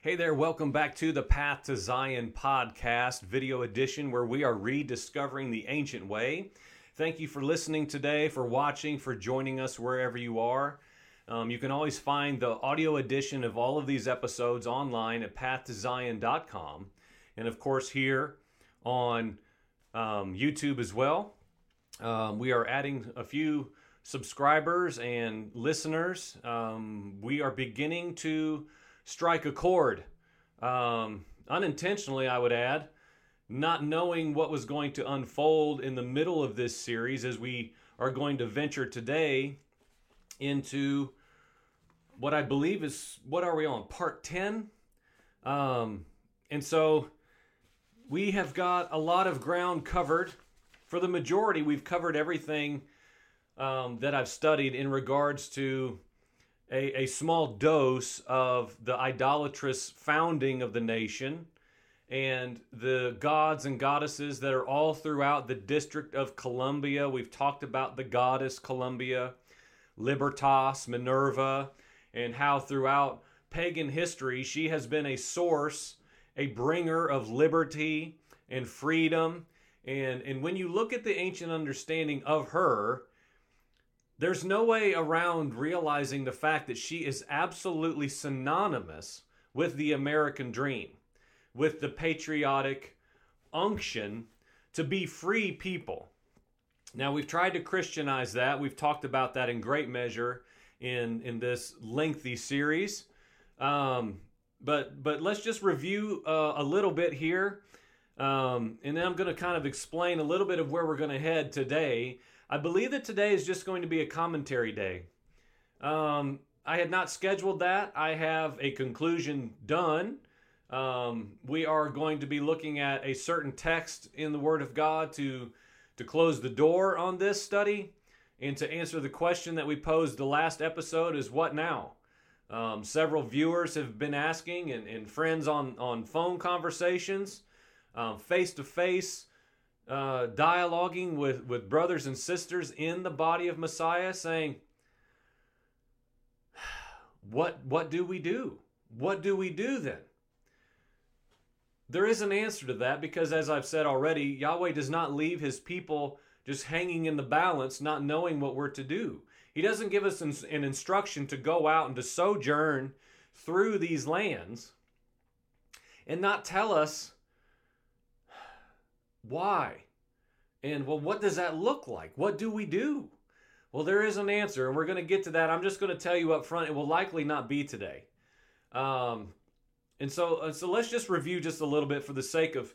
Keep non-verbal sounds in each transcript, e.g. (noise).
Hey there, welcome back to the Path to Zion podcast, video edition, where we are rediscovering the ancient way. Thank you for listening today, for watching, for joining us wherever you are. Um, you can always find the audio edition of all of these episodes online at pathtozion.com. And of course, here on um, YouTube as well. Um, we are adding a few subscribers and listeners. Um, we are beginning to strike a chord. Um, unintentionally, I would add, not knowing what was going to unfold in the middle of this series as we are going to venture today into what I believe is what are we on? Part 10 um, and so we have got a lot of ground covered. For the majority we've covered everything um, that I've studied in regards to a, a small dose of the idolatrous founding of the nation and the gods and goddesses that are all throughout the District of Columbia. We've talked about the goddess Columbia, Libertas, Minerva, and how throughout pagan history she has been a source, a bringer of liberty and freedom. And, and when you look at the ancient understanding of her, there's no way around realizing the fact that she is absolutely synonymous with the American dream, with the patriotic unction to be free people. Now, we've tried to Christianize that. We've talked about that in great measure in, in this lengthy series. Um, but, but let's just review uh, a little bit here. Um, and then I'm going to kind of explain a little bit of where we're going to head today I believe that today is just going to be a commentary day. Um, I had not scheduled that. I have a conclusion done. Um, we are going to be looking at a certain text in the Word of God to to close the door on this study and to answer the question that we posed the last episode is what now? Um, several viewers have been asking and, and friends on, on phone conversations, face to face uh, dialoguing with, with brothers and sisters in the body of Messiah, saying, what, what do we do? What do we do then? There is an answer to that because, as I've said already, Yahweh does not leave his people just hanging in the balance, not knowing what we're to do. He doesn't give us an, an instruction to go out and to sojourn through these lands and not tell us why? And well, what does that look like? What do we do? Well, there is an answer, and we're going to get to that. I'm just going to tell you up front, it will likely not be today. Um, and so, so let's just review just a little bit for the sake of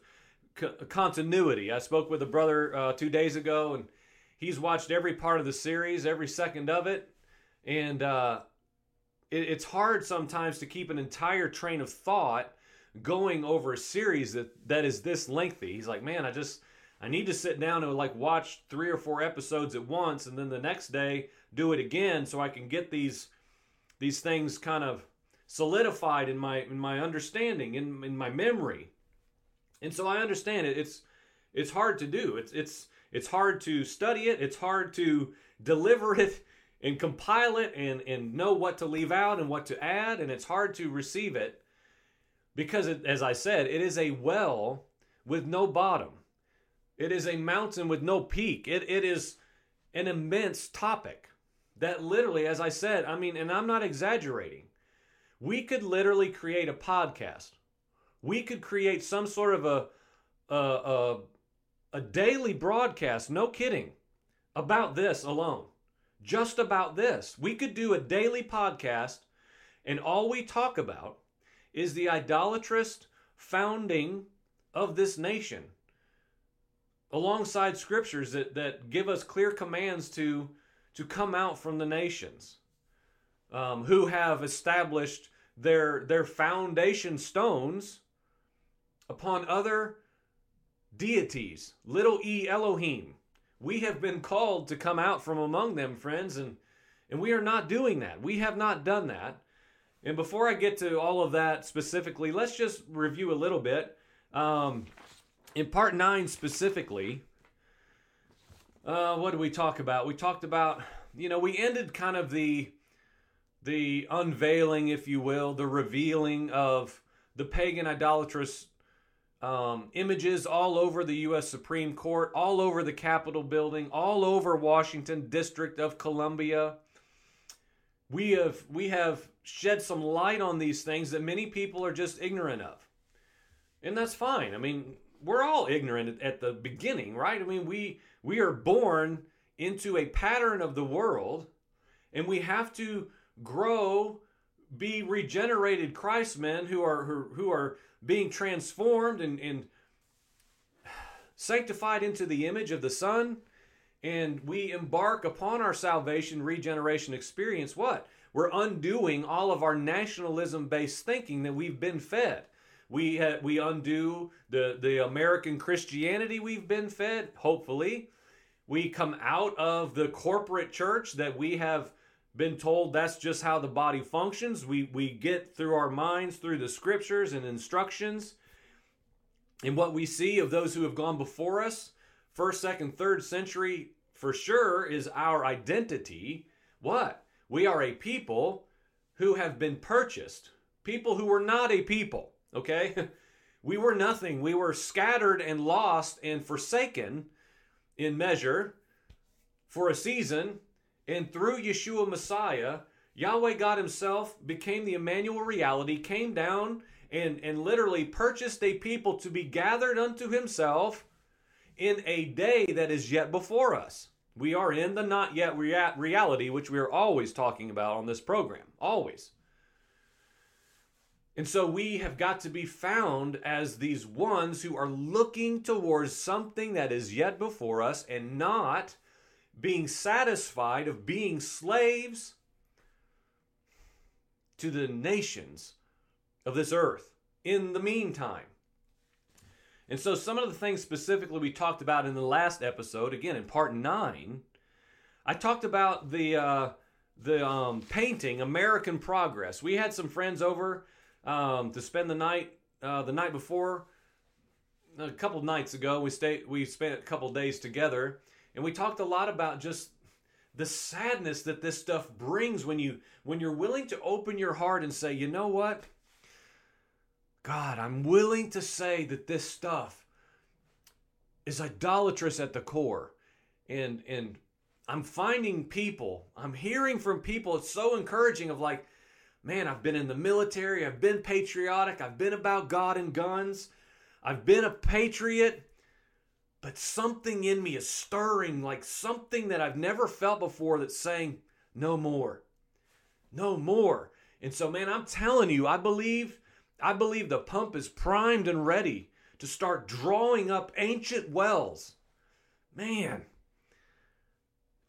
co- continuity. I spoke with a brother uh, two days ago, and he's watched every part of the series, every second of it, and uh, it, it's hard sometimes to keep an entire train of thought going over a series that that is this lengthy. He's like, man, I just I need to sit down and like watch three or four episodes at once, and then the next day do it again, so I can get these these things kind of solidified in my in my understanding in in my memory. And so I understand it. It's it's hard to do. It's it's it's hard to study it. It's hard to deliver (laughs) it and compile it and and know what to leave out and what to add and it's hard to receive it because it, as I said, it is a well with no bottom. It is a mountain with no peak. It, it is an immense topic that literally, as I said, I mean, and I'm not exaggerating, we could literally create a podcast. We could create some sort of a, a, a, a daily broadcast, no kidding, about this alone. Just about this. We could do a daily podcast, and all we talk about is the idolatrous founding of this nation alongside scriptures that, that give us clear commands to, to come out from the nations um, who have established their, their foundation stones upon other deities, little e Elohim. We have been called to come out from among them, friends, and, and we are not doing that. We have not done that. And before I get to all of that specifically, let's just review a little bit. Um, in part nine specifically, uh, what did we talk about? We talked about, you know, we ended kind of the the unveiling, if you will, the revealing of the pagan idolatrous um, images all over the U.S. Supreme Court, all over the Capitol building, all over Washington District of Columbia. We have we have shed some light on these things that many people are just ignorant of, and that's fine. I mean, we're all ignorant at the beginning, right? I mean, we we are born into a pattern of the world, and we have to grow, be regenerated Christ men who are who, who are being transformed and, and sanctified into the image of the Son, and we embark upon our salvation regeneration experience, what? We're undoing all of our nationalism based thinking that we've been fed. We, ha- we undo the, the American Christianity we've been fed, hopefully. We come out of the corporate church that we have been told that's just how the body functions. We, we get through our minds, through the scriptures and instructions. And what we see of those who have gone before us, first, second, third century, for sure, is our identity. What? We are a people who have been purchased, people who were not a people, okay? (laughs) we were nothing. We were scattered and lost and forsaken in measure for a season and through Yeshua Messiah, Yahweh God Himself became the Emmanuel reality, came down and, and literally purchased a people to be gathered unto Himself in a day that is yet before us. We are in the not yet rea- reality, which we are always talking about on this program. Always. And so we have got to be found as these ones who are looking towards something that is yet before us and not being satisfied of being slaves to the nations of this earth in the meantime. And so, some of the things specifically we talked about in the last episode, again in part nine, I talked about the uh, the um, painting American Progress. We had some friends over um, to spend the night uh, the night before a couple nights ago. We stayed we spent a couple days together, and we talked a lot about just the sadness that this stuff brings when you when you're willing to open your heart and say, "You know what? God, I'm willing to say that this stuff is idolatrous at the core." And and I'm finding people, I'm hearing from people, it's so encouraging of like, man, I've been in the military, I've been patriotic, I've been about God and guns, I've been a patriot, but something in me is stirring like something that I've never felt before that's saying, no more. No more. And so, man, I'm telling you, I believe, I believe the pump is primed and ready to start drawing up ancient wells. Man,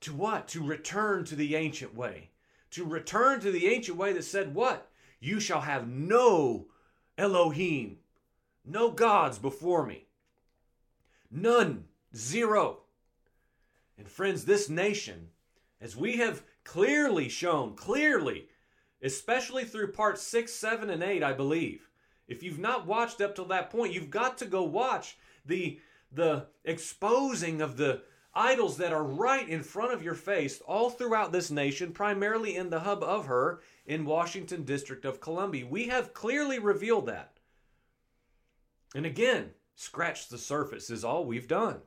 to what? To return to the ancient way. To return to the ancient way that said, What? You shall have no Elohim, no gods before me. None. Zero. And friends, this nation, as we have clearly shown, clearly, especially through parts 6, 7, and 8, I believe. If you've not watched up till that point, you've got to go watch the, the exposing of the idols that are right in front of your face all throughout this nation, primarily in the hub of her in Washington District of Columbia. We have clearly revealed that. And again, scratch the surface is all we've done.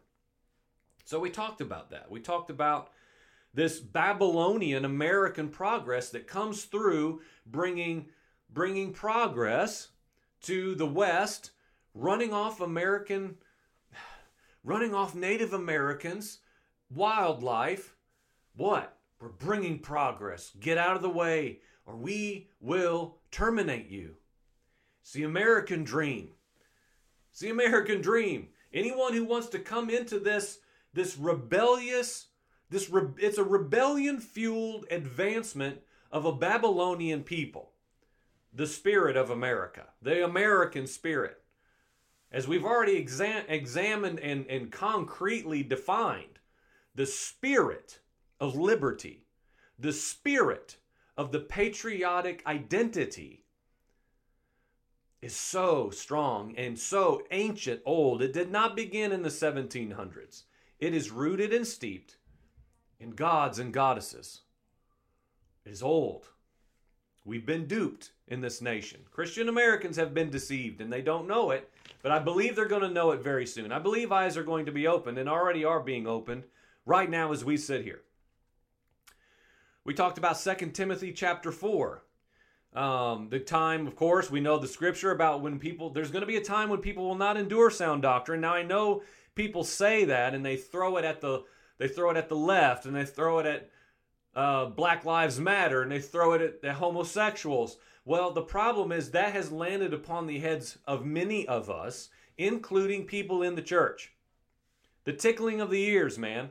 So we talked about that. We talked about this Babylonian American progress that comes through bringing bringing progress to the West, running off American running off Native Americans, wildlife. What? We're bringing progress. Get out of the way or we will terminate you. It's the American dream. It's the American dream. Anyone who wants to come into this this rebellious this re- it's a rebellion fueled advancement of a Babylonian people. The spirit of America, the American spirit. As we've already exa- examined and, and concretely defined, the spirit of liberty, the spirit of the patriotic identity is so strong and so ancient, old. It did not begin in the 1700s. It is rooted and steeped in gods and goddesses. Is old. We've been duped in this nation. Christian Americans have been deceived and they don't know it, but I believe they're going to know it very soon. I believe eyes are going to be opened and already are being opened right now as we sit here. We talked about 2 Timothy chapter 4. Um, the time, of course, we know the scripture about when people, there's going to be a time when people will not endure sound doctrine. Now, I know people say that and they throw it at the, they throw it at the left and they throw it at uh, Black Lives Matter and they throw it at, homosexuals. Well, the problem is that has landed upon the heads of many of us, including people in the church. The tickling of the ears, man.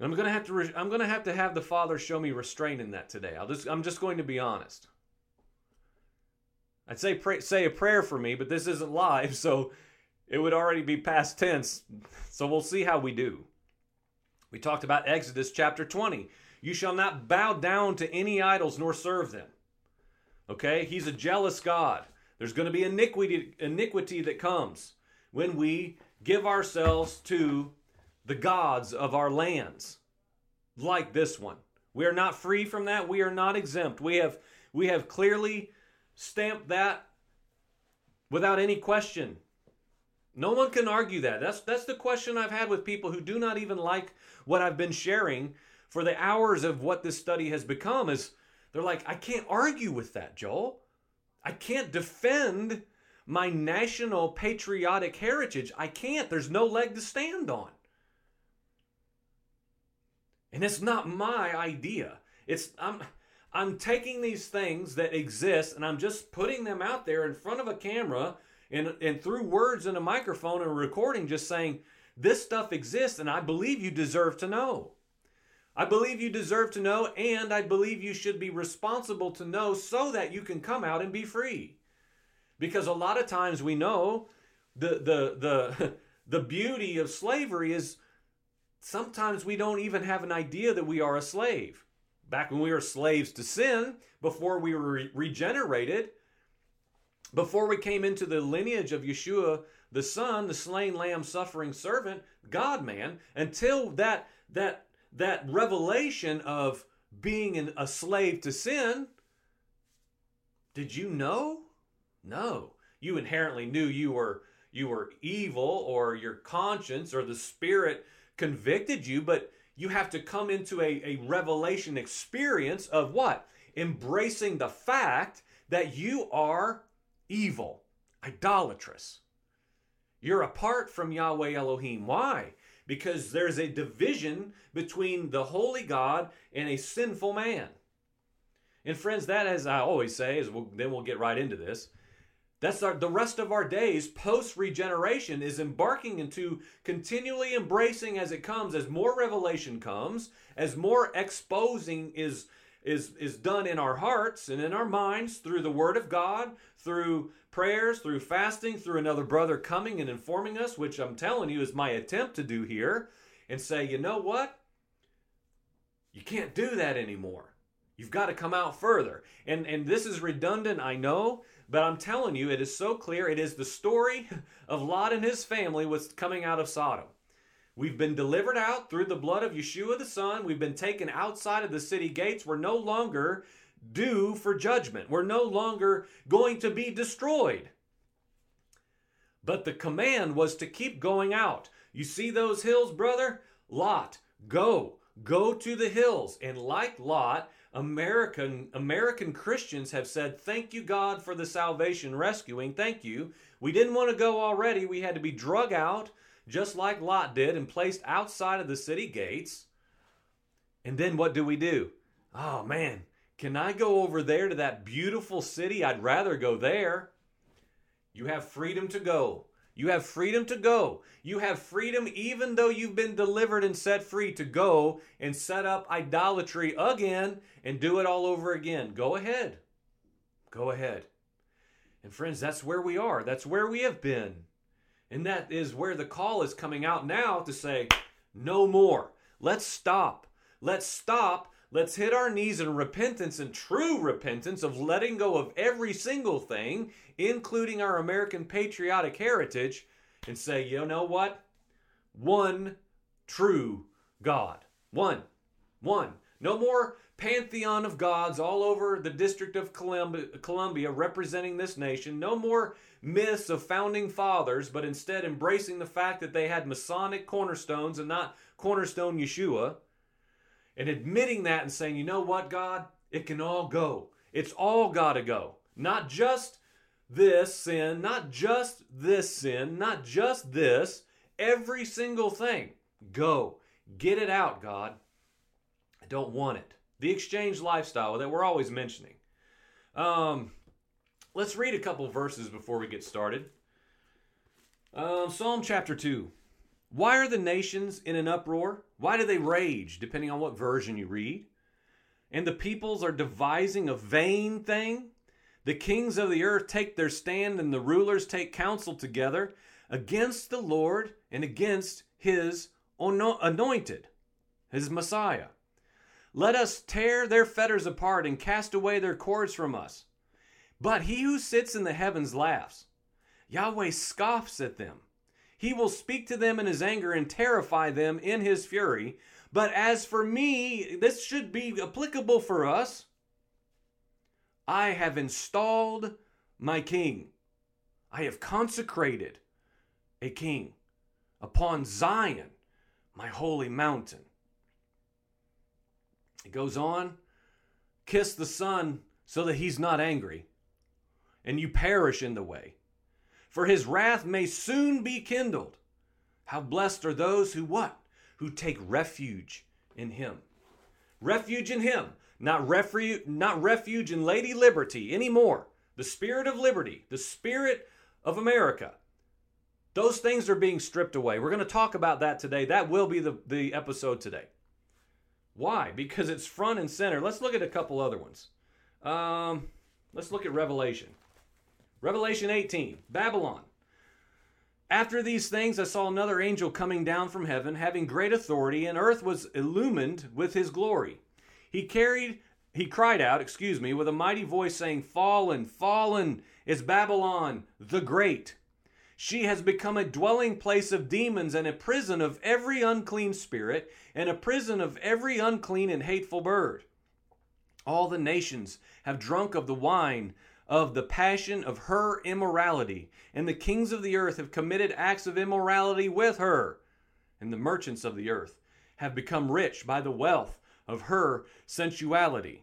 I'm gonna have to re- I'm gonna have to have the Father show me restraint in that today. I'll just I'm just going to be honest. I'd say pray, say a prayer for me, but this isn't live, (laughs) so it would already be past tense. So we'll see how we do. We talked about Exodus chapter 20. You shall not bow down to any idols nor serve them. Okay? He's a jealous God. There's going to be iniquity iniquity that comes when we give ourselves to the gods of our lands, like this one. We are not free from that. We are not exempt. We have we have clearly stamped that without any question. No one can argue that. That's that's the question I've had with people who do not even like what I've been sharing for the hours of what this study has become is they're like, I can't argue with that, Joel. I can't defend my national patriotic heritage. I can't. There's no leg to stand on. And it's not my idea. It's I'm I'm taking these things that exist and I'm just putting them out there in front of a camera and, and through words and a microphone and recording, just saying, this stuff exists and I believe you deserve to know. I believe you deserve to know, and I believe you should be responsible to know so that you can come out and be free. Because a lot of times we know the the the (laughs) the beauty of slavery is sometimes we don't even have an idea that we are a slave. Back when we were slaves to sin, before we were re- regenerated, before we came into the lineage of Yeshua, the Son, the slain lamb, suffering servant, God man, until that that that revelation of being an, a slave to sin, did you know? No. You inherently knew you were you were evil or your conscience or the spirit convicted you, but you have to come into a, a revelation experience of what? Embracing the fact that you are evil, idolatrous. You're apart from Yahweh Elohim. Why? Because there's a division between the holy God and a sinful man. And friends, that as I always say, is we'll, then we'll get right into this. That's our, the rest of our days post regeneration is embarking into continually embracing as it comes, as more revelation comes, as more exposing is is is done in our hearts and in our minds through the Word of God, through prayers, through fasting, through another brother coming and informing us, which I'm telling you is my attempt to do here, and say, you know what? You can't do that anymore. You've got to come out further. And and this is redundant, I know, but I'm telling you, it is so clear. It is the story (laughs) of Lot and his family was coming out of Sodom. We've been delivered out through the blood of Yeshua the Son. We've been taken outside of the city gates. We're no longer due for judgment. We're no longer going to be destroyed. But the command was to keep going out. You see those hills, brother? Lot, go. Go to the hills. And like Lot, American American Christians have said, "Thank you God for the salvation rescuing. Thank you. We didn't want to go already. We had to be drug out just like Lot did and placed outside of the city gates." And then what do we do? Oh man, can I go over there to that beautiful city? I'd rather go there. You have freedom to go. You have freedom to go. You have freedom, even though you've been delivered and set free, to go and set up idolatry again and do it all over again. Go ahead. Go ahead. And friends, that's where we are. That's where we have been. And that is where the call is coming out now to say, no more. Let's stop. Let's stop. Let's hit our knees in repentance and true repentance of letting go of every single thing, including our American patriotic heritage, and say, you know what? One true God. One. One. No more pantheon of gods all over the District of Columbia, representing this nation. No more myths of founding fathers, but instead embracing the fact that they had Masonic cornerstones and not cornerstone Yeshua. And admitting that and saying, you know what, God? It can all go. It's all got to go. Not just this sin, not just this sin, not just this, every single thing. Go. Get it out, God. I don't want it. The exchange lifestyle that we're always mentioning. Um, let's read a couple verses before we get started. Um, Psalm chapter 2. Why are the nations in an uproar? Why do they rage, depending on what version you read? And the peoples are devising a vain thing? The kings of the earth take their stand, and the rulers take counsel together against the Lord and against his anointed, his Messiah. Let us tear their fetters apart and cast away their cords from us. But he who sits in the heavens laughs. Yahweh scoffs at them. He will speak to them in his anger and terrify them in his fury. But as for me, this should be applicable for us. I have installed my king. I have consecrated a king upon Zion, my holy mountain. It goes on kiss the Son so that he's not angry, and you perish in the way. For his wrath may soon be kindled. How blessed are those who what? Who take refuge in him. Refuge in him, not refuge, not refuge in Lady Liberty anymore. The spirit of liberty, the spirit of America. Those things are being stripped away. We're going to talk about that today. That will be the, the episode today. Why? Because it's front and center. Let's look at a couple other ones. Um, let's look at Revelation. Revelation 18, Babylon. After these things, I saw another angel coming down from heaven, having great authority, and earth was illumined with his glory. He carried, he cried out, excuse me, with a mighty voice, saying, Fallen, fallen is Babylon the Great she has become a dwelling place of demons and a prison of every unclean spirit and a prison of every unclean and hateful bird. All the nations have drunk of the wine of the passion of her immorality, and the kings of the earth have committed acts of immorality with her, and the merchants of the earth have become rich by the wealth of her sensuality.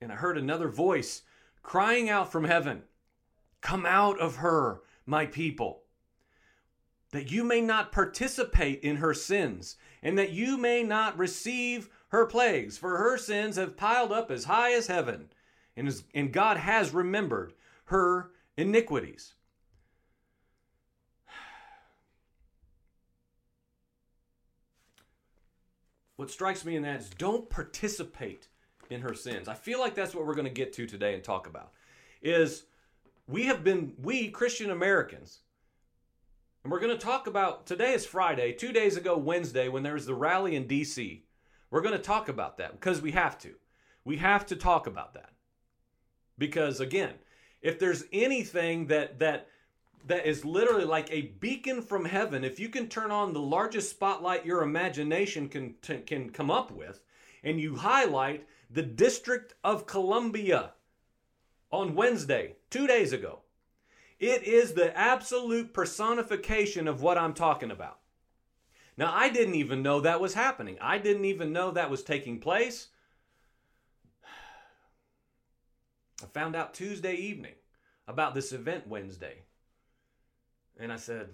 And I heard another voice crying out from heaven, Come out of her my people, that you may not participate in her sins, and that you may not receive her plagues, for her sins have piled up as high as heaven, and, is, and God has remembered her iniquities. (sighs) What strikes me in that is don't participate in her sins. I feel like that's what we're going to get to today and talk about. Is we have been, we Christian Americans, and we're going to talk about today is Friday, two days ago, Wednesday, when there was the rally in DC. We're going to talk about that because we have to. We have to talk about that. Because again, if there's anything that that that is literally like a beacon from heaven, if you can turn on the largest spotlight your imagination can can come up with and you highlight the District of Columbia on Wednesday, two days ago. It is the absolute personification of what I'm talking about. Now, I didn't even know that was happening. I didn't even know that was taking place. I found out Tuesday evening about this event Wednesday. And I said,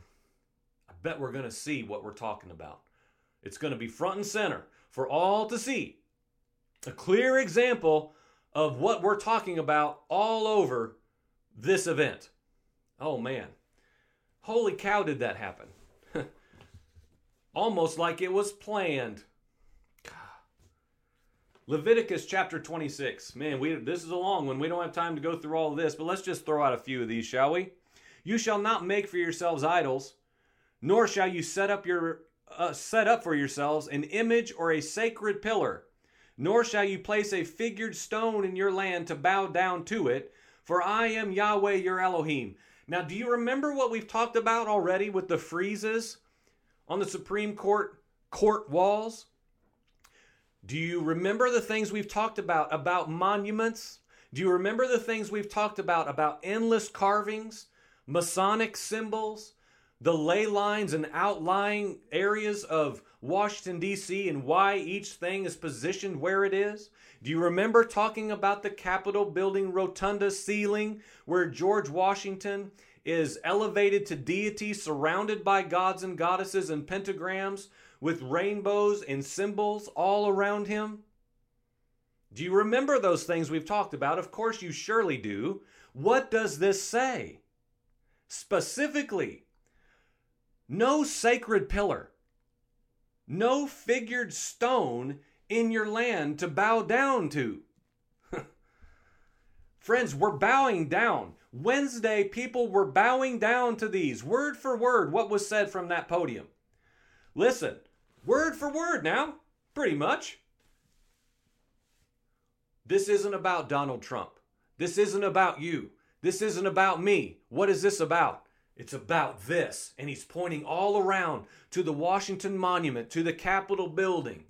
I bet we're going to see what we're talking about. It's going to be front and center for all to see. A clear example of what we're talking about all over this event. Oh man. Holy cow, did that happen? (laughs) Almost like it was planned. Leviticus chapter 26. Man, we this is a long one. We don't have time to go through all of this, but let's just throw out a few of these, shall we? You shall not make for yourselves idols, nor shall you set up your uh, set up for yourselves an image or a sacred pillar nor shall you place a figured stone in your land to bow down to it, for I am Yahweh your Elohim. Now, do you remember what we've talked about already with the friezes on the Supreme Court court walls? Do you remember the things we've talked about about monuments? Do you remember the things we've talked about about endless carvings, Masonic symbols, the ley lines and outlying areas of Washington, D.C., and why each thing is positioned where it is? Do you remember talking about the Capitol building rotunda ceiling where George Washington is elevated to deity surrounded by gods and goddesses and pentagrams with rainbows and symbols all around him? Do you remember those things we've talked about? Of course, you surely do. What does this say? Specifically, no sacred pillar, no figured stone in your land to bow down to. (laughs) Friends, we're bowing down. Wednesday, people were bowing down to these, word for word, what was said from that podium. Listen, word for word now, pretty much. This isn't about Donald Trump. This isn't about you. This isn't about me. What is this about? It's about this. And he's pointing all around to the Washington Monument, to the Capitol building,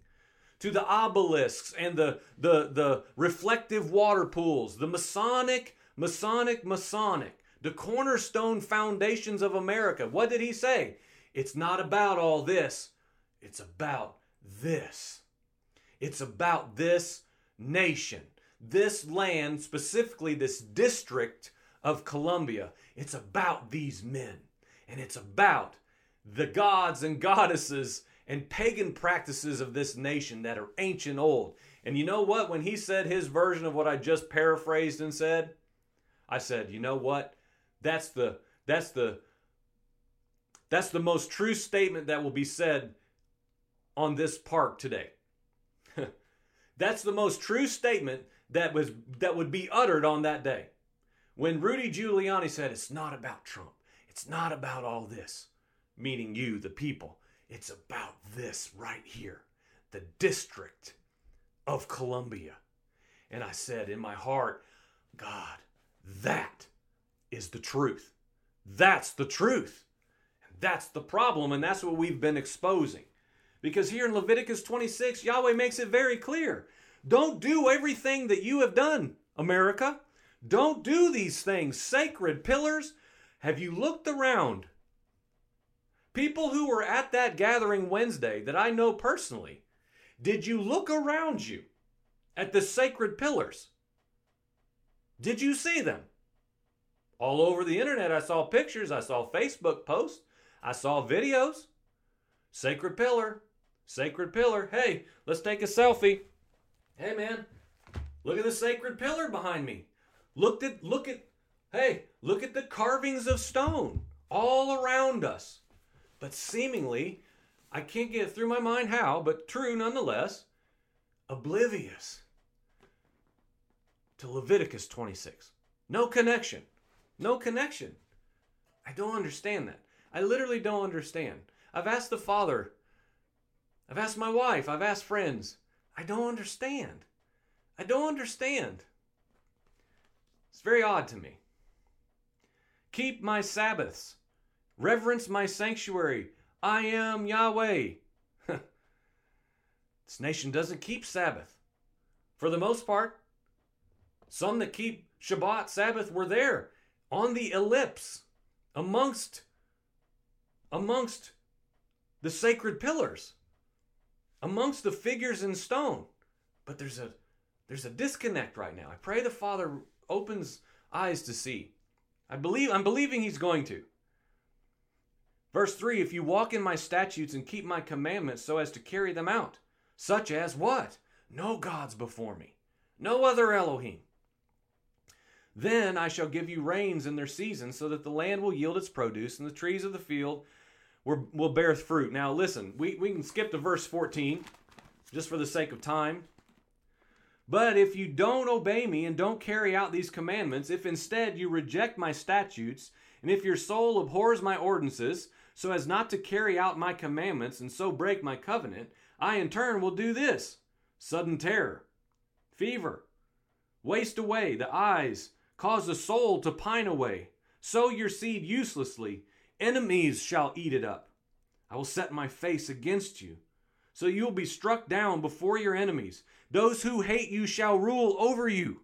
to the obelisks and the, the, the reflective water pools, the Masonic, Masonic, Masonic, the cornerstone foundations of America. What did he say? It's not about all this. It's about this. It's about this nation, this land, specifically this district of Columbia. It's about these men, and it's about the gods and goddesses and pagan practices of this nation that are ancient old. And you know what? When he said his version of what I just paraphrased and said, I said, you know what? That's the that's the that's the most true statement that will be said on this park today. (laughs) that's the most true statement that was that would be uttered on that day. When Rudy Giuliani said it's not about Trump. It's not about all this, meaning you, the people. It's about this right here, the District of Columbia. And I said in my heart, God, that is the truth. That's the truth. And that's the problem, and that's what we've been exposing. Because here in Leviticus 26, Yahweh makes it very clear don't do everything that you have done, America. Don't do these things. Sacred pillars. Have you looked around? People who were at that gathering Wednesday that I know personally, did you look around you at the sacred pillars? Did you see them? All over the internet, I saw pictures, I saw Facebook posts, I saw videos. Sacred pillar, sacred pillar. Hey, let's take a selfie. Hey, man, look at the sacred pillar behind me. Look at, look at, hey, look at the carvings of stone all around us. But seemingly, I can't get through my mind how, but true nonetheless, oblivious to Leviticus 26. No connection. No connection. I don't understand that. I literally don't understand. I've asked the Father, I've asked my wife, I've asked friends. I don't understand. I don't understand. It's very odd to me. Keep my Sabbaths. Reverence my sanctuary. I am Yahweh. (laughs) this nation doesn't keep Sabbath. For the most part, some that keep Shabbat, Sabbath were there on the ellipse amongst amongst the sacred pillars, amongst the figures in stone. But there's a there's a disconnect right now. I pray the Father opens eyes to see. I believe I'm believing he's going to. Verse 3 If you walk in my statutes and keep my commandments so as to carry them out, such as what? No gods before me, no other Elohim. Then I shall give you rains in their season, so that the land will yield its produce, and the trees of the field will, bear fruit. Now, listen, we, we can skip to verse 14, just for the sake of time. But if you don't obey me and don't carry out these commandments, if instead you reject my statutes, and if your soul abhors my ordinances, so as not to carry out my commandments and so break my covenant, I in turn will do this sudden terror, fever, waste away the eyes, cause the soul to pine away. Sow your seed uselessly, enemies shall eat it up. I will set my face against you, so you will be struck down before your enemies. Those who hate you shall rule over you.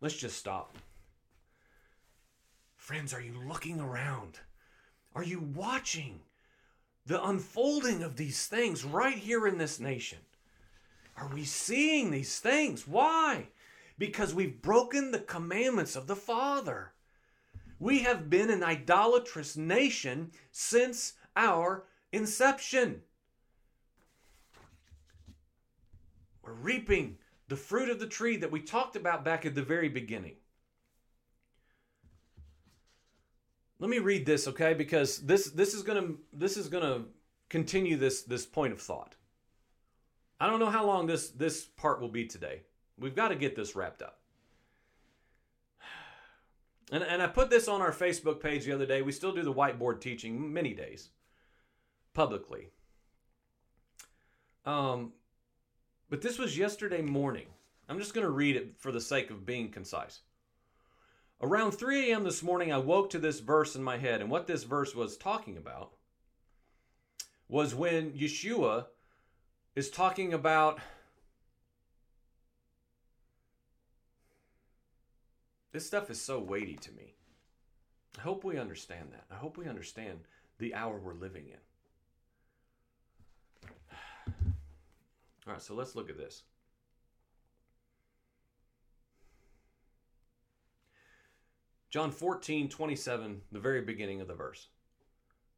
Let's just stop. Friends, are you looking around? Are you watching the unfolding of these things right here in this nation? Are we seeing these things? Why? Because we've broken the commandments of the Father. We have been an idolatrous nation since our inception. We're reaping the fruit of the tree that we talked about back at the very beginning. Let me read this, okay? Because this this is gonna this is gonna continue this this point of thought. I don't know how long this this part will be today. We've got to get this wrapped up. And, and I put this on our Facebook page the other day. We still do the whiteboard teaching many days publicly. Um, but this was yesterday morning. I'm just going to read it for the sake of being concise. Around 3 a.m. this morning, I woke to this verse in my head, and what this verse was talking about was when Yeshua is talking about this stuff is so weighty to me. I hope we understand that. I hope we understand the hour we're living in. (sighs) All right, so let's look at this. John 14, 27, the very beginning of the verse.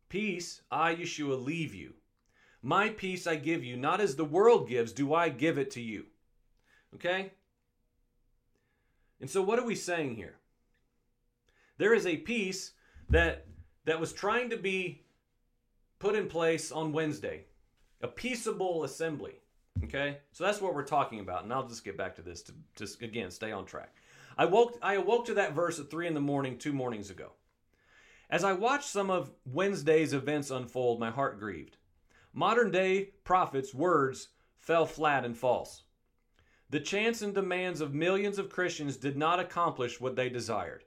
Peace, I, Yeshua, leave you. My peace I give you, not as the world gives, do I give it to you. Okay? And so, what are we saying here? There is a peace that, that was trying to be put in place on Wednesday, a peaceable assembly. Okay, so that's what we're talking about, and I'll just get back to this to just again stay on track. I woke I awoke to that verse at three in the morning two mornings ago. As I watched some of Wednesday's events unfold, my heart grieved. Modern day prophets' words fell flat and false. The chants and demands of millions of Christians did not accomplish what they desired.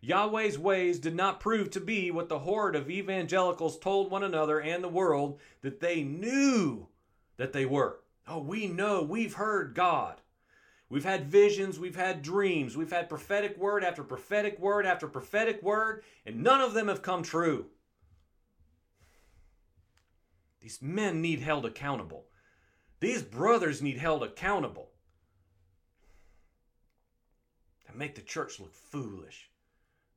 Yahweh's ways did not prove to be what the horde of evangelicals told one another and the world that they knew that they were. Oh, we know, we've heard God. We've had visions, we've had dreams, we've had prophetic word after prophetic word after prophetic word, and none of them have come true. These men need held accountable. These brothers need held accountable. To make the church look foolish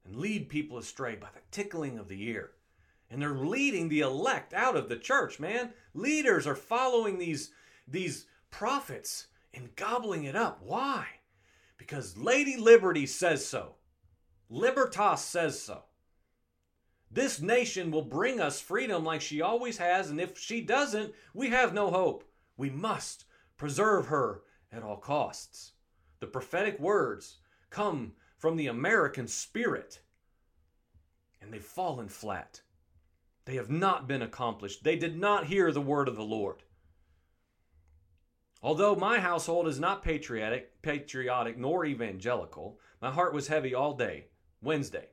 and lead people astray by the tickling of the ear. And they're leading the elect out of the church, man. Leaders are following these these prophets and gobbling it up. Why? Because Lady Liberty says so. Libertas says so. This nation will bring us freedom like she always has, and if she doesn't, we have no hope. We must preserve her at all costs. The prophetic words come from the American spirit, and they've fallen flat. They have not been accomplished. They did not hear the word of the Lord. Although my household is not patriotic, patriotic nor evangelical, my heart was heavy all day, Wednesday,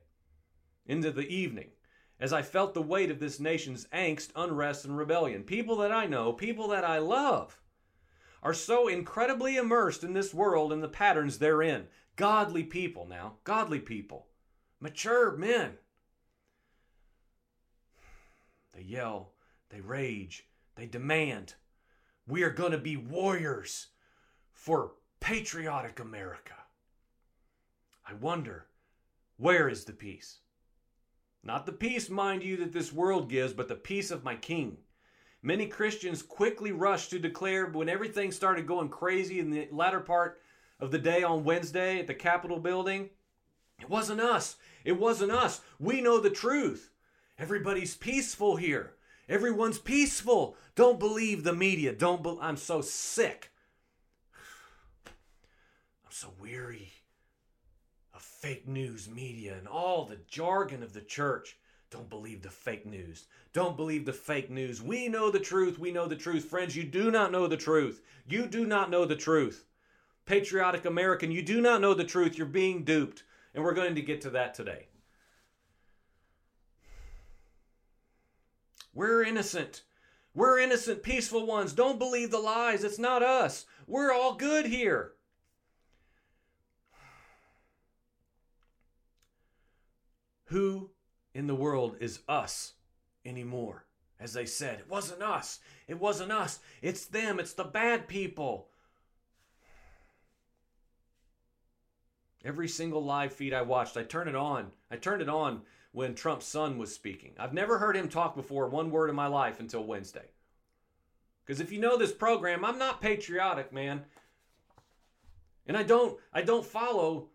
into the evening, as I felt the weight of this nation's angst, unrest, and rebellion. People that I know, people that I love, are so incredibly immersed in this world and the patterns therein. Godly people now, godly people, mature men. They yell, they rage, they demand, we are going to be warriors for patriotic America. I wonder, where is the peace? Not the peace, mind you, that this world gives, but the peace of my King. Many Christians quickly rushed to declare when everything started going crazy in the latter part of the day on Wednesday at the Capitol building. It wasn't us. It wasn't us. We know the truth. Everybody's peaceful here. Everyone's peaceful. Don't believe the media. Don't be- I'm so sick. (sighs) I'm so weary of fake news media and all the jargon of the church. Don't believe the fake news. Don't believe the fake news. We know the truth. We know the truth. Friends, you do not know the truth. You do not know the truth. Patriotic American, you do not know the truth. You're being duped. And we're going to get to that today. We're innocent. We're innocent, peaceful ones. Don't believe the lies. It's not us. We're all good here. Who in the world is us anymore? As they said, it wasn't us. It wasn't us. It's them. It's the bad people. Every single live feed I watched, I turned it on. I turned it on when Trump's son was speaking. I've never heard him talk before one word in my life until Wednesday. Because if you know this program, I'm not patriotic, man. And I don't I don't follow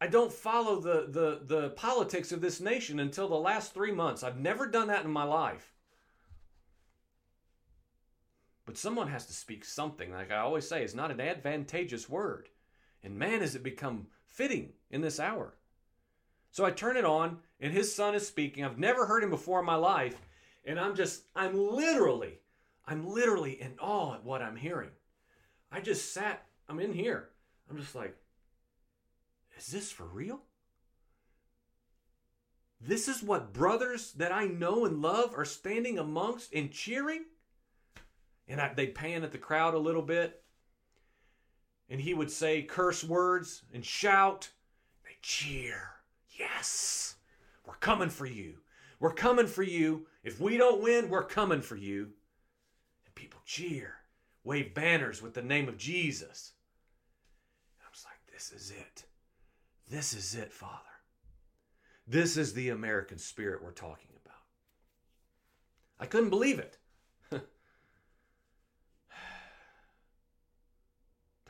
I don't follow the the the politics of this nation until the last 3 months. I've never done that in my life. But someone has to speak something. Like I always say, it's not an advantageous word. And man, has it become fitting in this hour. So I turn it on, and his son is speaking. I've never heard him before in my life. And I'm just, I'm literally, I'm literally in awe at what I'm hearing. I just sat, I'm in here. I'm just like, is this for real? This is what brothers that I know and love are standing amongst and cheering? And I, they pan at the crowd a little bit. And he would say curse words and shout. They cheer. Yes, we're coming for you. We're coming for you. If we don't win, we're coming for you. And people cheer, wave banners with the name of Jesus. I was like, this is it. This is it, Father. This is the American spirit we're talking about. I couldn't believe it.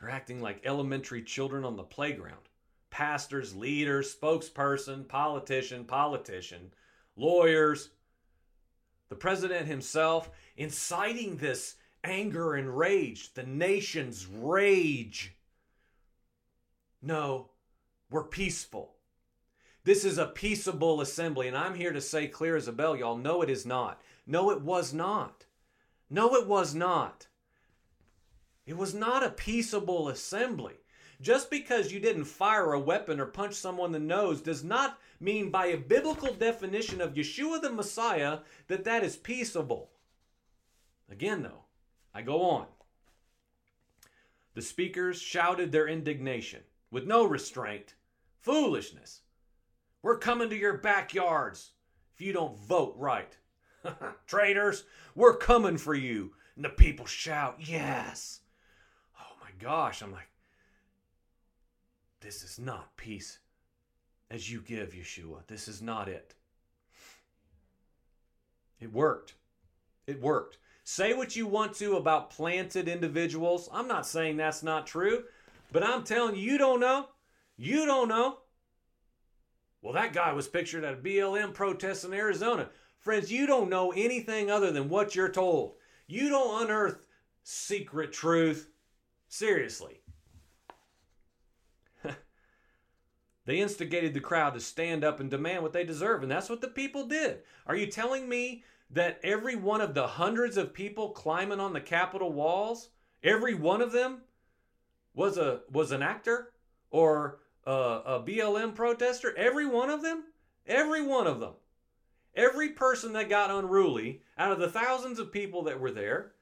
They're acting like elementary children on the playground pastors, leaders, spokesperson, politician, politician, lawyers, the president himself, inciting this anger and rage, the nation's rage. No, we're peaceful. This is a peaceable assembly, and I'm here to say clear as a bell, y'all. No, it is not. No, it was not. No, it was not. It was not a peaceable assembly. Just because you didn't fire a weapon or punch someone in the nose does not mean, by a biblical definition of Yeshua the Messiah, that that is peaceable. Again, though, I go on. The speakers shouted their indignation with no restraint. Foolishness. We're coming to your backyards if you don't vote right. (laughs) Traitors, we're coming for you. And the people shout, Yes. Gosh. I'm like, this is not peace as you give, Yeshua. This is not it. It worked. It worked. Say what you want to about planted individuals. I'm not saying that's not true, but I'm telling you, you don't know. You don't know. Well, that guy was pictured at a BLM protest in Arizona. Friends, you don't know anything other than what you're told. You don't unearth secret truth. Seriously. (laughs) They instigated the crowd to stand up and demand what they deserve, and that's what the people did. Are you telling me that every one of the hundreds of people climbing on the Capitol walls, every one of them was a was an actor or a, a BLM protester? Every one of them? Every one of them. Every person that got unruly out of the thousands of people that were there,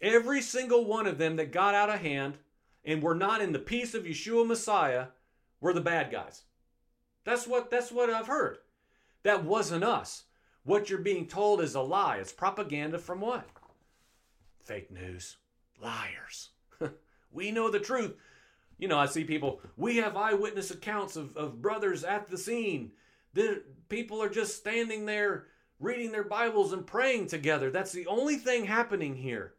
every single one of them that got out of hand and were not in the peace of Yeshua Messiah were the bad guys. That's what that's what I've heard. That wasn't us. What you're being told is a lie. It's propaganda from what? Fake news. Liars. (laughs) we know the truth. You know, I see people, we have eyewitness accounts of, of brothers at the scene. The people are just standing there reading their Bibles and praying together. That's the only thing happening here.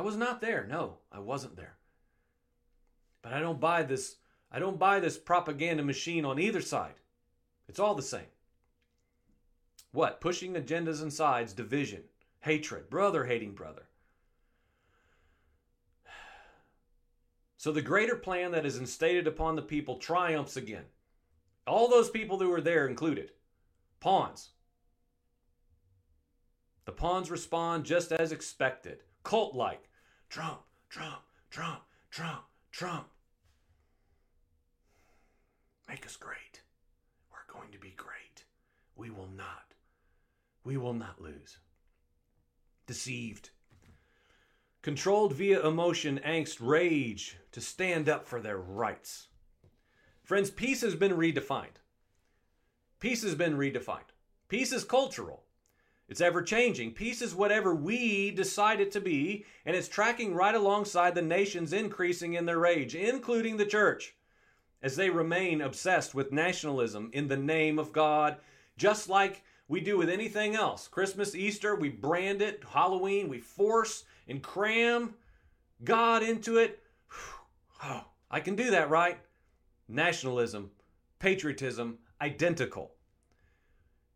I was not there. No, I wasn't there. But I don't buy this I don't buy this propaganda machine on either side. It's all the same. What? Pushing agendas and sides, division, hatred, brother hating brother. (sighs) So the greater plan that is instated upon the people triumphs again. All those people who were there included. Pawns. The pawns respond just as expected, cult like. Trump, Trump, Trump, Trump, Trump. Make us great. We're going to be great. We will not we will not lose. Deceived. Controlled via emotion, angst, rage to stand up for their rights. Friends, peace has been redefined. Peace has been redefined. Peace is cultural. It's ever changing. Peace is whatever we decide it to be, and it's tracking right alongside the nations increasing in their rage, including the church, as they remain obsessed with nationalism in the name of God, just like we do with anything else. Christmas, Easter, we brand it. Halloween, we force and cram God into it. (sighs) Oh, I can do that, right? Nationalism, patriotism, identical.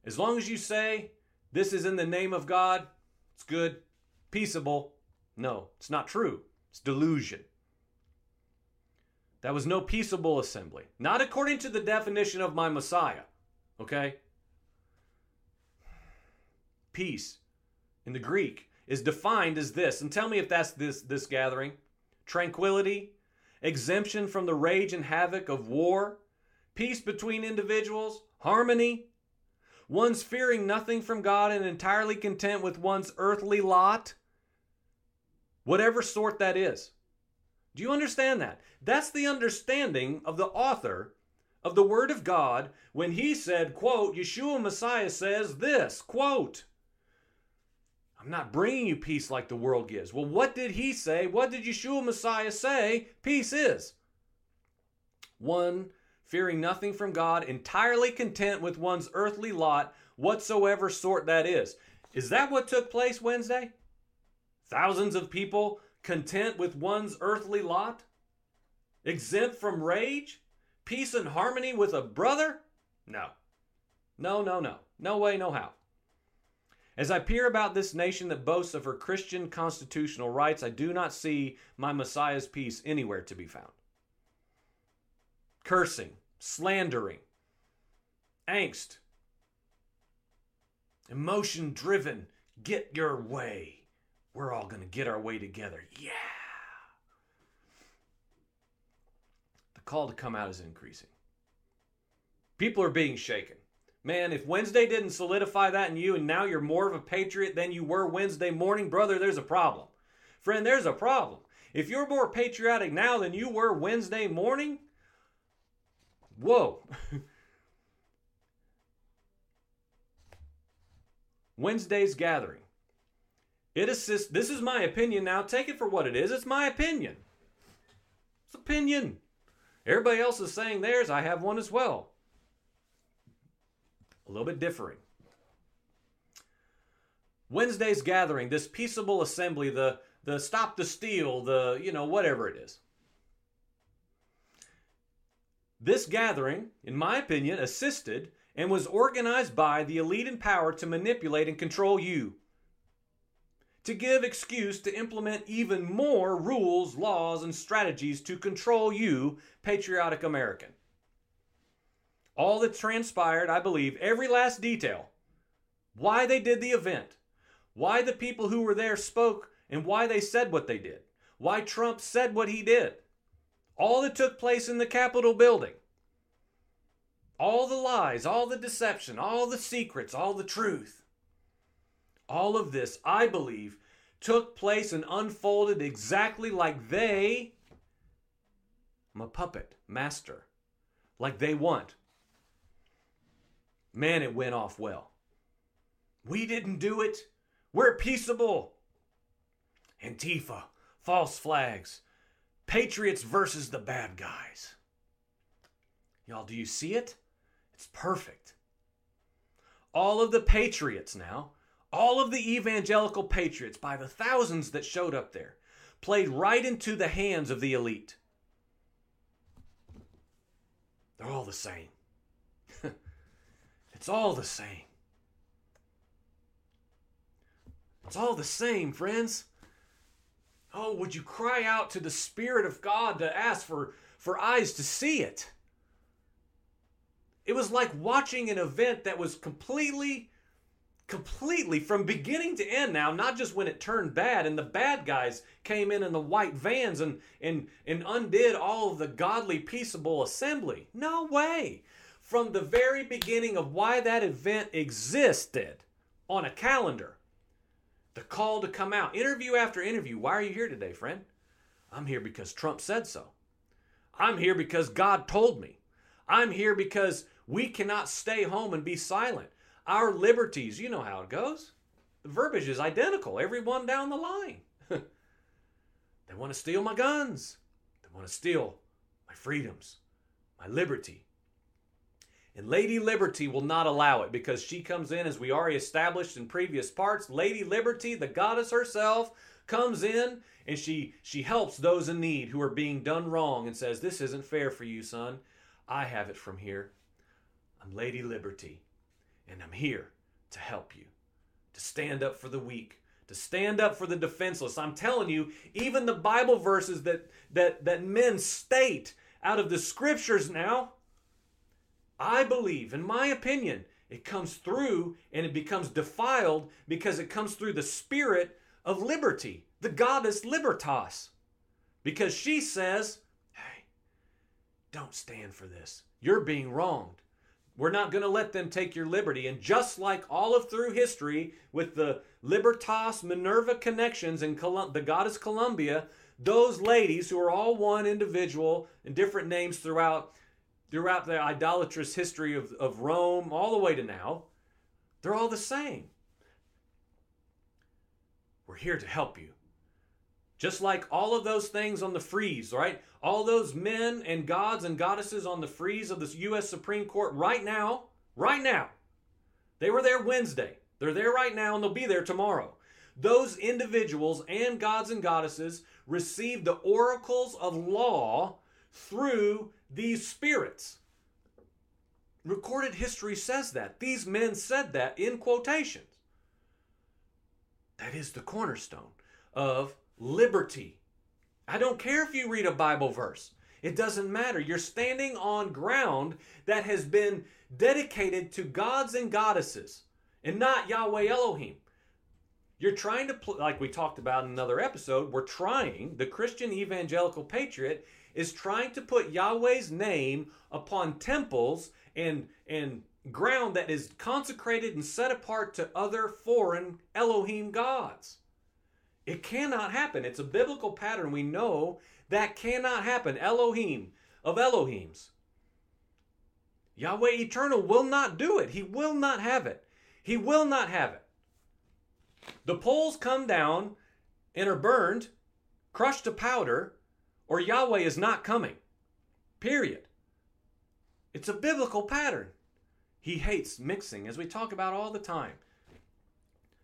As long as you say this is in the name of God, it's good, peaceable. No, it's not true. It's delusion. That was no peaceable assembly. Not according to the definition of my Messiah. Okay? Peace in the Greek is defined as this. And tell me if that's this this gathering. Tranquility, exemption from the rage and havoc of war, peace between individuals, harmony, one's fearing nothing from God and entirely content with one's earthly lot, whatever sort that is. Do you understand that? That's the understanding of the author of the Word of God when he said, quote, Yeshua Messiah says this, quote, I'm not bringing you peace like the world gives. Well, what did he say? What did Yeshua Messiah say peace is? One fearing nothing from God, entirely content with one's earthly lot, whatsoever sort that is. Is that what took place Wednesday? Thousands of people content with one's earthly lot? Exempt from rage? Peace and harmony with a brother? No. No, no, no. No way, no how. As I peer about this nation that boasts of her Christian constitutional rights, I do not see my Messiah's peace anywhere to be found. Cursing, slandering, angst, emotion driven, get your way. We're all going to get our way together. Yeah. The call to come out is increasing. People are being shaken. Man, if Wednesday didn't solidify that in you and now you're more of a patriot than you were Wednesday morning, brother, there's a problem. Friend, there's a problem. If you're more patriotic now than you were Wednesday morning, Whoa. Wednesday's gathering. It assists. This is my opinion now. Take it for what it is. It's my opinion. It's opinion. Everybody else is saying theirs. I have one as well. A little bit differing. Wednesday's gathering, this peaceable assembly, the the stop the steal, the you know whatever it is. This gathering, in my opinion, assisted and was organized by the elite in power to manipulate and control you. To give excuse to implement even more rules, laws, and strategies to control you, patriotic American. All that transpired, I believe, every last detail, why they did the event, why the people who were there spoke, and why they said what they did, why Trump said what he did, all that took place in the Capitol building. All the lies, all the deception, all the secrets, all the truth. All of this, I believe, took place and unfolded exactly like they, I'm a puppet, master, like they want. Man, it went off well. We didn't do it. We're peaceable. Antifa, false flags, Patriots versus the bad guys. Y'all, do you see it? It's perfect. All of the patriots now, all of the evangelical patriots, by the thousands that showed up there, played right into the hands of the elite. They're all the same. (laughs) it's all the same. It's all the same, friends. Oh, would you cry out to the Spirit of God to ask for, for eyes to see it? It was like watching an event that was completely, completely from beginning to end now, not just when it turned bad and the bad guys came in in the white vans and, and, and undid all of the godly, peaceable assembly. No way. From the very beginning of why that event existed, on a calendar. The call to come out, interview after interview. Why are you here today, friend? I'm here because Trump said so. I'm here because God told me. I'm here because we cannot stay home and be silent. Our liberties, you know how it goes. The verbiage is identical, everyone down the line. (laughs) they want to steal my guns. They want to steal my freedoms, my liberty. And Lady Liberty will not allow it because she comes in, as we already established in previous parts. Lady Liberty, the goddess herself, comes in and she she helps those in need who are being done wrong and says, "This isn't fair for you, son. I have it from here. I'm Lady Liberty, and I'm here to help you, to stand up for the weak, to stand up for the defenseless. I'm telling you, even the Bible verses that that that men state out of the scriptures now, I believe, in my opinion, it comes through and it becomes defiled because it comes through the spirit of liberty, the goddess Libertas. Because she says, hey, don't stand for this. You're being wronged. We're not going to let them take your liberty. And just like all of through history with the Libertas Minerva connections and Colum- the goddess Columbia, those ladies who are all one individual and different names throughout throughout the idolatrous history of, of Rome all the way to now, they're all the same. We're here to help you. Just like all of those things on the frieze, right? All those men and gods and goddesses on the frieze of the U.S. Supreme Court right now, right now. They were there Wednesday. They're there right now and they'll be there tomorrow. Those individuals and gods and goddesses received the oracles of law through these spirits. Recorded history says that. These men said that in quotations. That is the cornerstone of liberty. I don't care if you read a Bible verse. It doesn't matter. You're standing on ground that has been dedicated to gods and goddesses and not Yahweh Elohim. You're trying to, like we talked about in another episode, we're trying, the Christian evangelical patriot is trying to put Yahweh's name upon temples and, and ground that is consecrated and set apart to other foreign Elohim gods. It cannot happen. It's a biblical pattern. We know that cannot happen. Elohim of Elohims. Yahweh Eternal will not do it. He will not have it. He will not have it. The poles come down and are burned, crushed to powder, or Yahweh is not coming. Period. It's a biblical pattern. He hates mixing, as we talk about all the time.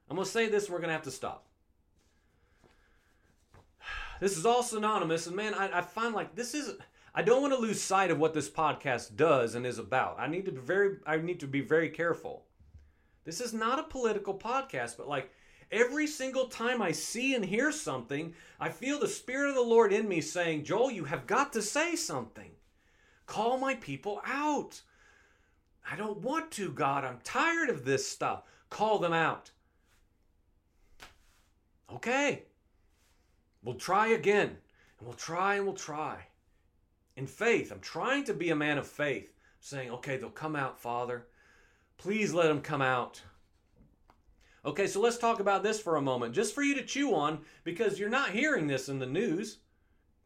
I'm going to say this, we're going to have to stop. (sighs) This is all synonymous, and man, I, I find like this is. I don't want to lose sight of what this podcast does and is about. I need to be very. I need to be very careful. This is not a political podcast, but like every single time I see and hear something, I feel the Spirit of the Lord in me saying, Joel, you have got to say something. Call my people out. I don't want to, God. I'm tired of this stuff. Call them out. Okay. We'll try again. And we'll try and we'll try. In faith, I'm trying to be a man of faith, saying, okay, they'll come out, Father. Please let them come out. Okay, so let's talk about this for a moment, just for you to chew on, because you're not hearing this in the news.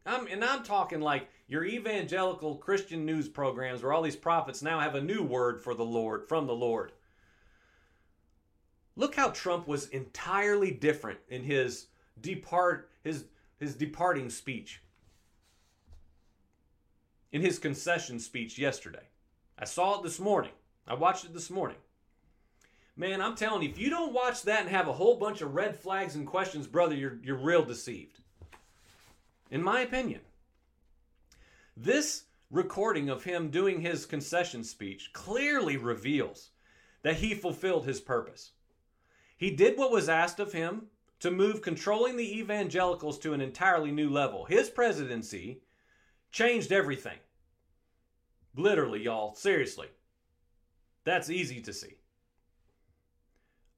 I'm, and I'm talking like your evangelical Christian news programs where all these prophets now have a new word for the Lord from the Lord. Look how Trump was entirely different in his depart his his departing speech. In his concession speech yesterday. I saw it this morning. I watched it this morning. Man, I'm telling you, if you don't watch that and have a whole bunch of red flags and questions, brother, you're you're real deceived. In my opinion. This recording of him doing his concession speech clearly reveals that he fulfilled his purpose. He did what was asked of him to move controlling the evangelicals to an entirely new level. His presidency changed everything. Literally, y'all, seriously. That's easy to see.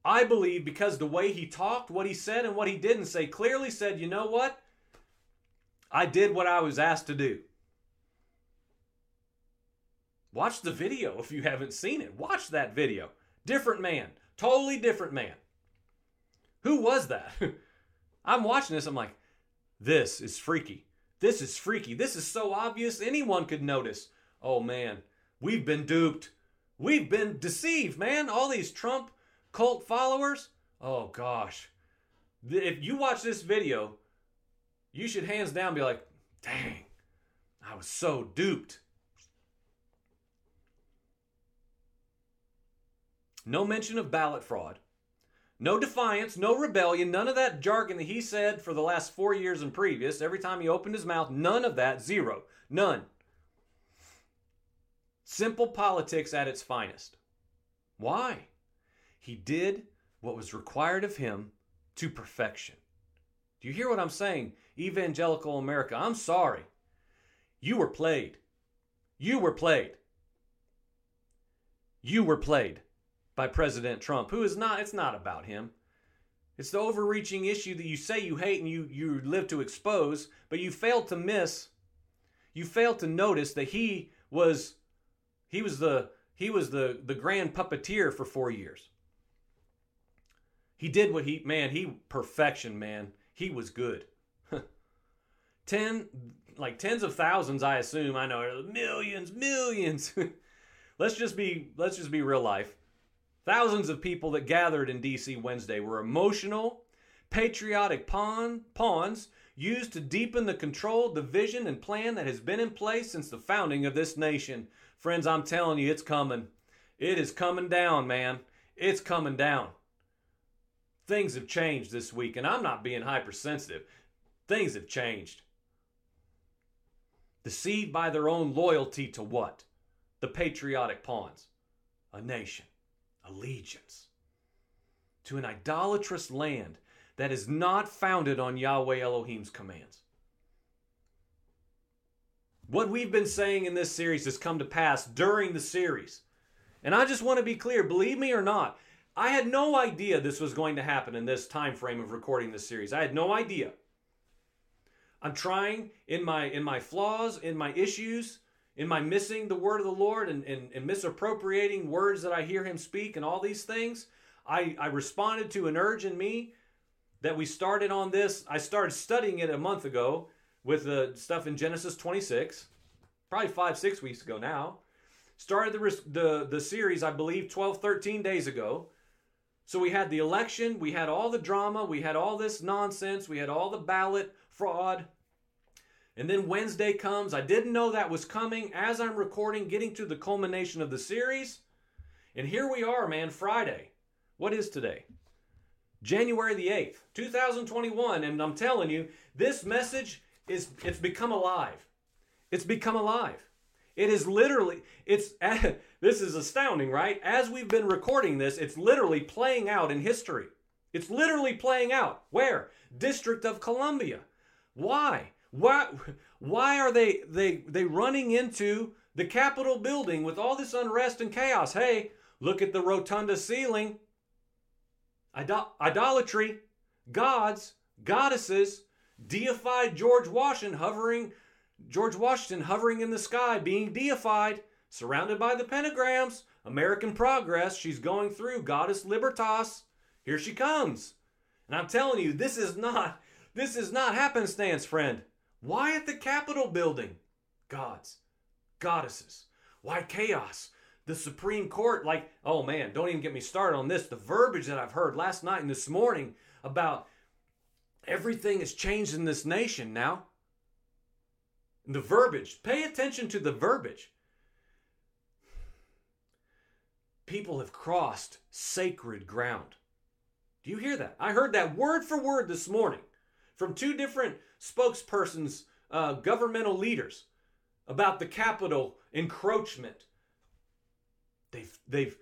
I believe because the way he talked, what he said, and what he didn't say clearly said, you know what? I did what I was asked to do. Watch the video if you haven't seen it. Watch that video. Different man, Totally different man. Who was that? (laughs) I'm watching this. I'm like, this is freaky. This is freaky. This is so obvious. Anyone could notice. Oh man, we've been duped. We've been deceived, man. All these Trump cult followers. Oh gosh. If you watch this video, you should hands down be like, dang, I was so duped. No mention of ballot fraud. No defiance, no rebellion, none of that jargon that he said for the last four years and previous. Every time he opened his mouth, none of that. Zero. None. Simple politics at its finest. Why? He did what was required of him to perfection. Do you hear what I'm saying? Evangelical America, I'm sorry. You were played. You were played. You were played by President Trump, who is not, it's not about him. It's the overreaching issue that you say you hate and you, you live to expose, but you failed to miss, you failed to notice that he was he was the he was the, the grand puppeteer for four years. He did what he man, he perfection, man. He was good. (laughs) Ten like tens of thousands, I assume, I know, millions, millions. (laughs) let's just be let's just be real life. Thousands of people that gathered in DC Wednesday were emotional, patriotic pawn, pawns used to deepen the control, division, and plan that has been in place since the founding of this nation. Friends, I'm telling you, it's coming. It is coming down, man. It's coming down. Things have changed this week, and I'm not being hypersensitive. Things have changed. Deceived by their own loyalty to what? The patriotic pawns. A nation allegiance to an idolatrous land that is not founded on Yahweh Elohim's commands. What we've been saying in this series has come to pass during the series. And I just want to be clear, believe me or not, I had no idea this was going to happen in this time frame of recording this series. I had no idea. I'm trying in my in my flaws, in my issues, in my missing the word of the Lord and, and, and misappropriating words that I hear him speak and all these things, I, I responded to an urge in me that we started on this. I started studying it a month ago with the stuff in Genesis 26, probably five, six weeks ago now. Started the, the, the series, I believe, 12, 13 days ago. So we had the election, we had all the drama, we had all this nonsense, we had all the ballot fraud, and then Wednesday comes. I didn't know that was coming as I'm recording, getting to the culmination of the series. And here we are, man, Friday. What is today? January the 8th, 2021. And I'm telling you, this message is it's become alive. It's become alive. It is literally, it's (laughs) this is astounding, right? As we've been recording this, it's literally playing out in history. It's literally playing out. Where? District of Columbia. Why? Why, (laughs) why are they, they, they running into the Capitol building with all this unrest and chaos? Hey, look at the rotunda ceiling. Idol- idolatry, gods, goddesses, deified George Washington hovering, George Washington hovering in the sky, being deified, surrounded by the pentagrams. American progress. She's going through. Goddess Libertas. Here she comes. And I'm telling you, this is not this is not happenstance, friend. Why at the Capitol building? Gods, goddesses. Why chaos? The Supreme Court, like, oh man, don't even get me started on this. The verbiage that I've heard last night and this morning about everything has changed in this nation now. The verbiage, pay attention to the verbiage. People have crossed sacred ground. Do you hear that? I heard that word for word this morning from two different spokespersons, uh, governmental leaders about the Capitol encroachment. They've, they've,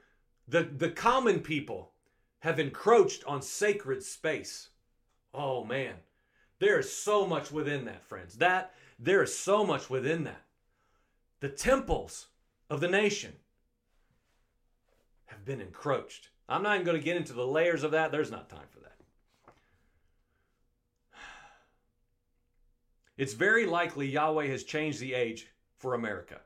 the, the common people have encroached on sacred space. Oh man, there is so much within that, friends. That there is so much within that. The temples of the nation have been encroached. I'm not even going to get into the layers of that. There's not time for that. (sighs) It's very likely Yahweh has changed the age for America.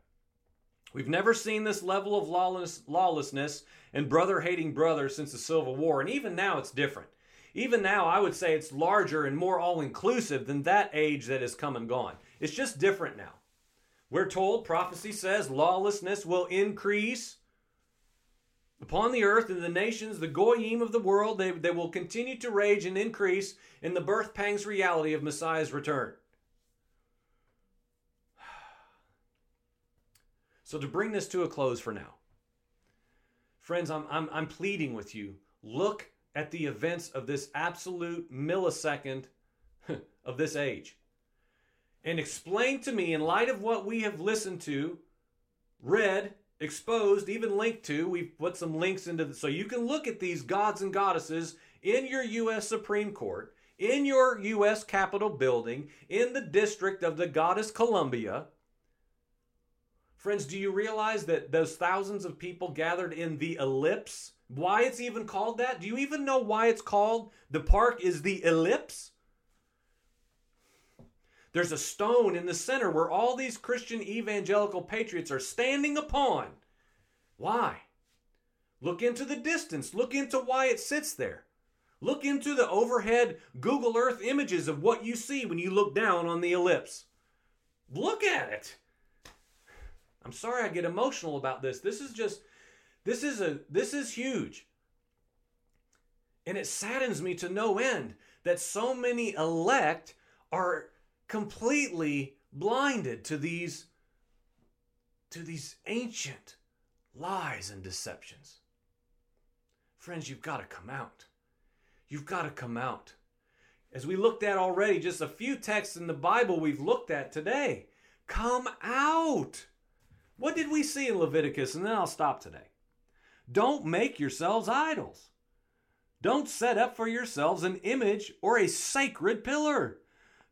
We've never seen this level of lawless, lawlessness and brother hating brother since the Civil War, and even now it's different. Even now, I would say it's larger and more all inclusive than that age that has come and gone. It's just different now. We're told, prophecy says, lawlessness will increase upon the earth and the nations, the goyim of the world. They, they will continue to rage and increase in the birth pangs reality of Messiah's return. (sighs) So, to bring this to a close for now, friends, I'm, I'm, I'm pleading with you look at the events of this absolute millisecond (laughs) of this age and explain to me, in light of what we have listened to, read, exposed, even linked to, we've put some links into the, so you can look at these gods and goddesses in your U.S. Supreme Court, in your U.S. Capitol building, in the district of the goddess Columbia Friends, do you realize that those thousands of people gathered in the ellipse, why it's even called that? Do you even know why it's called? The park is the ellipse? There's a stone in the center where all these Christian evangelical patriots are standing upon. Why? Look into the distance. Look into why it sits there. Look into the overhead Google Earth images of what you see when you look down on the ellipse. Look at it. I'm sorry I get emotional about this. This is just this is a this is huge. And it saddens me to no end that so many elect are completely blinded to these to these ancient lies and deceptions. Friends, you've got to come out. You've got to come out. As we looked at already, just a few texts in the Bible we've looked at today. Come out. What did we see in Leviticus? And then I'll stop today. Don't make yourselves idols. Don't set up for yourselves an image or a sacred pillar.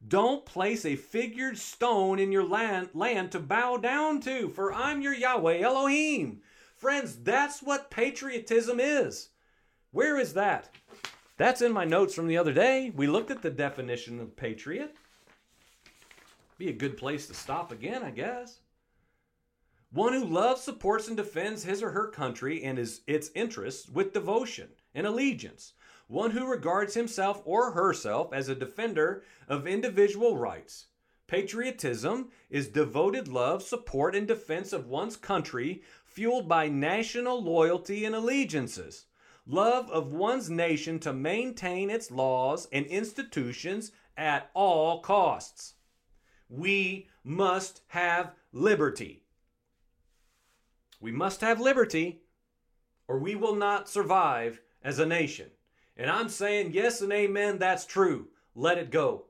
Don't place a figured stone in your land, land to bow down to, for I'm your Yahweh Elohim. Friends, that's what patriotism is. Where is that? That's in my notes from the other day. We looked at the definition of patriot. Be a good place to stop again, I guess. One who loves, supports, and defends his or her country and his, its interests with devotion and allegiance. One who regards himself or herself as a defender of individual rights. Patriotism is devoted love, support, and defense of one's country, fueled by national loyalty and allegiances. Love of one's nation to maintain its laws and institutions at all costs. We must have liberty. We must have liberty, or we will not survive as a nation. And I'm saying, yes and amen, that's true. Let it go.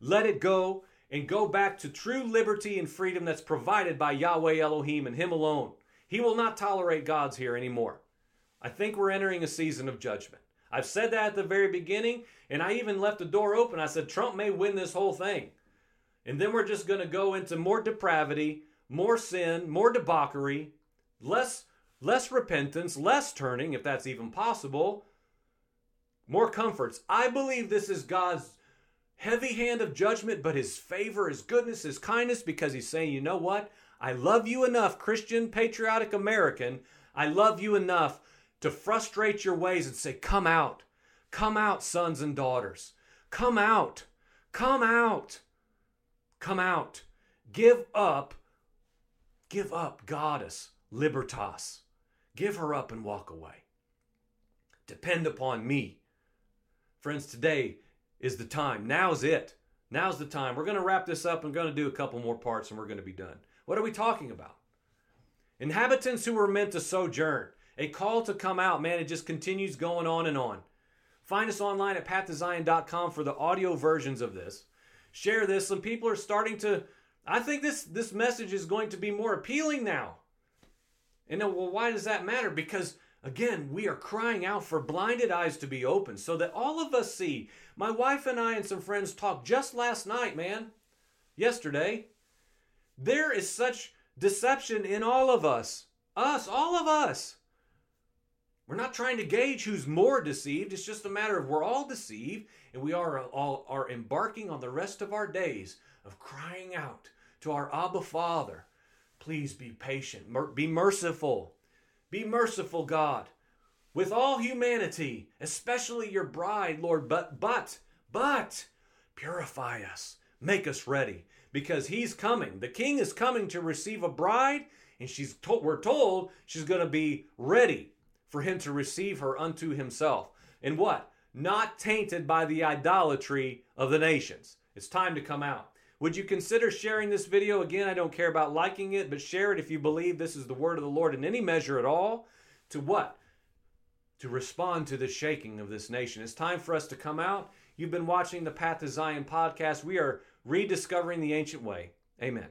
Let it go and go back to true liberty and freedom that's provided by Yahweh Elohim and Him alone. He will not tolerate gods here anymore. I think we're entering a season of judgment. I've said that at the very beginning, and I even left the door open. I said, Trump may win this whole thing. And then we're just going to go into more depravity, more sin, more debauchery, less less repentance, less turning if that's even possible, more comforts. I believe this is God's heavy hand of judgment, but his favor, his goodness, his kindness because he's saying, "You know what? I love you enough, Christian patriotic American. I love you enough to frustrate your ways and say, "Come out. Come out, sons and daughters. Come out. Come out. Come out. Give up. Give up goddess libertas. Give her up and walk away. Depend upon me. Friends, today is the time. Now's it. Now's the time. We're going to wrap this up and going to do a couple more parts and we're going to be done. What are we talking about? Inhabitants who were meant to sojourn. A call to come out. Man, it just continues going on and on. Find us online at pathtozion.com for the audio versions of this. Share this. Some people are starting to I think this this message is going to be more appealing now. And then, well, why does that matter? Because again, we are crying out for blinded eyes to be opened so that all of us see. My wife and I and some friends talked just last night, man, yesterday. There is such deception in all of us. Us, all of us. We're not trying to gauge who's more deceived. It's just a matter of we're all deceived and we are all are embarking on the rest of our days of crying out to our Abba Father Please be patient. Be merciful. Be merciful, God, with all humanity, especially your bride, Lord. But, but, but, purify us. Make us ready because he's coming. The king is coming to receive a bride, and she's told, we're told she's going to be ready for him to receive her unto himself. And what? Not tainted by the idolatry of the nations. It's time to come out. Would you consider sharing this video? Again, I don't care about liking it, but share it if you believe this is the word of the Lord in any measure at all. To what? To respond to the shaking of this nation. It's time for us to come out. You've been watching the Path to Zion podcast. We are rediscovering the ancient way. Amen.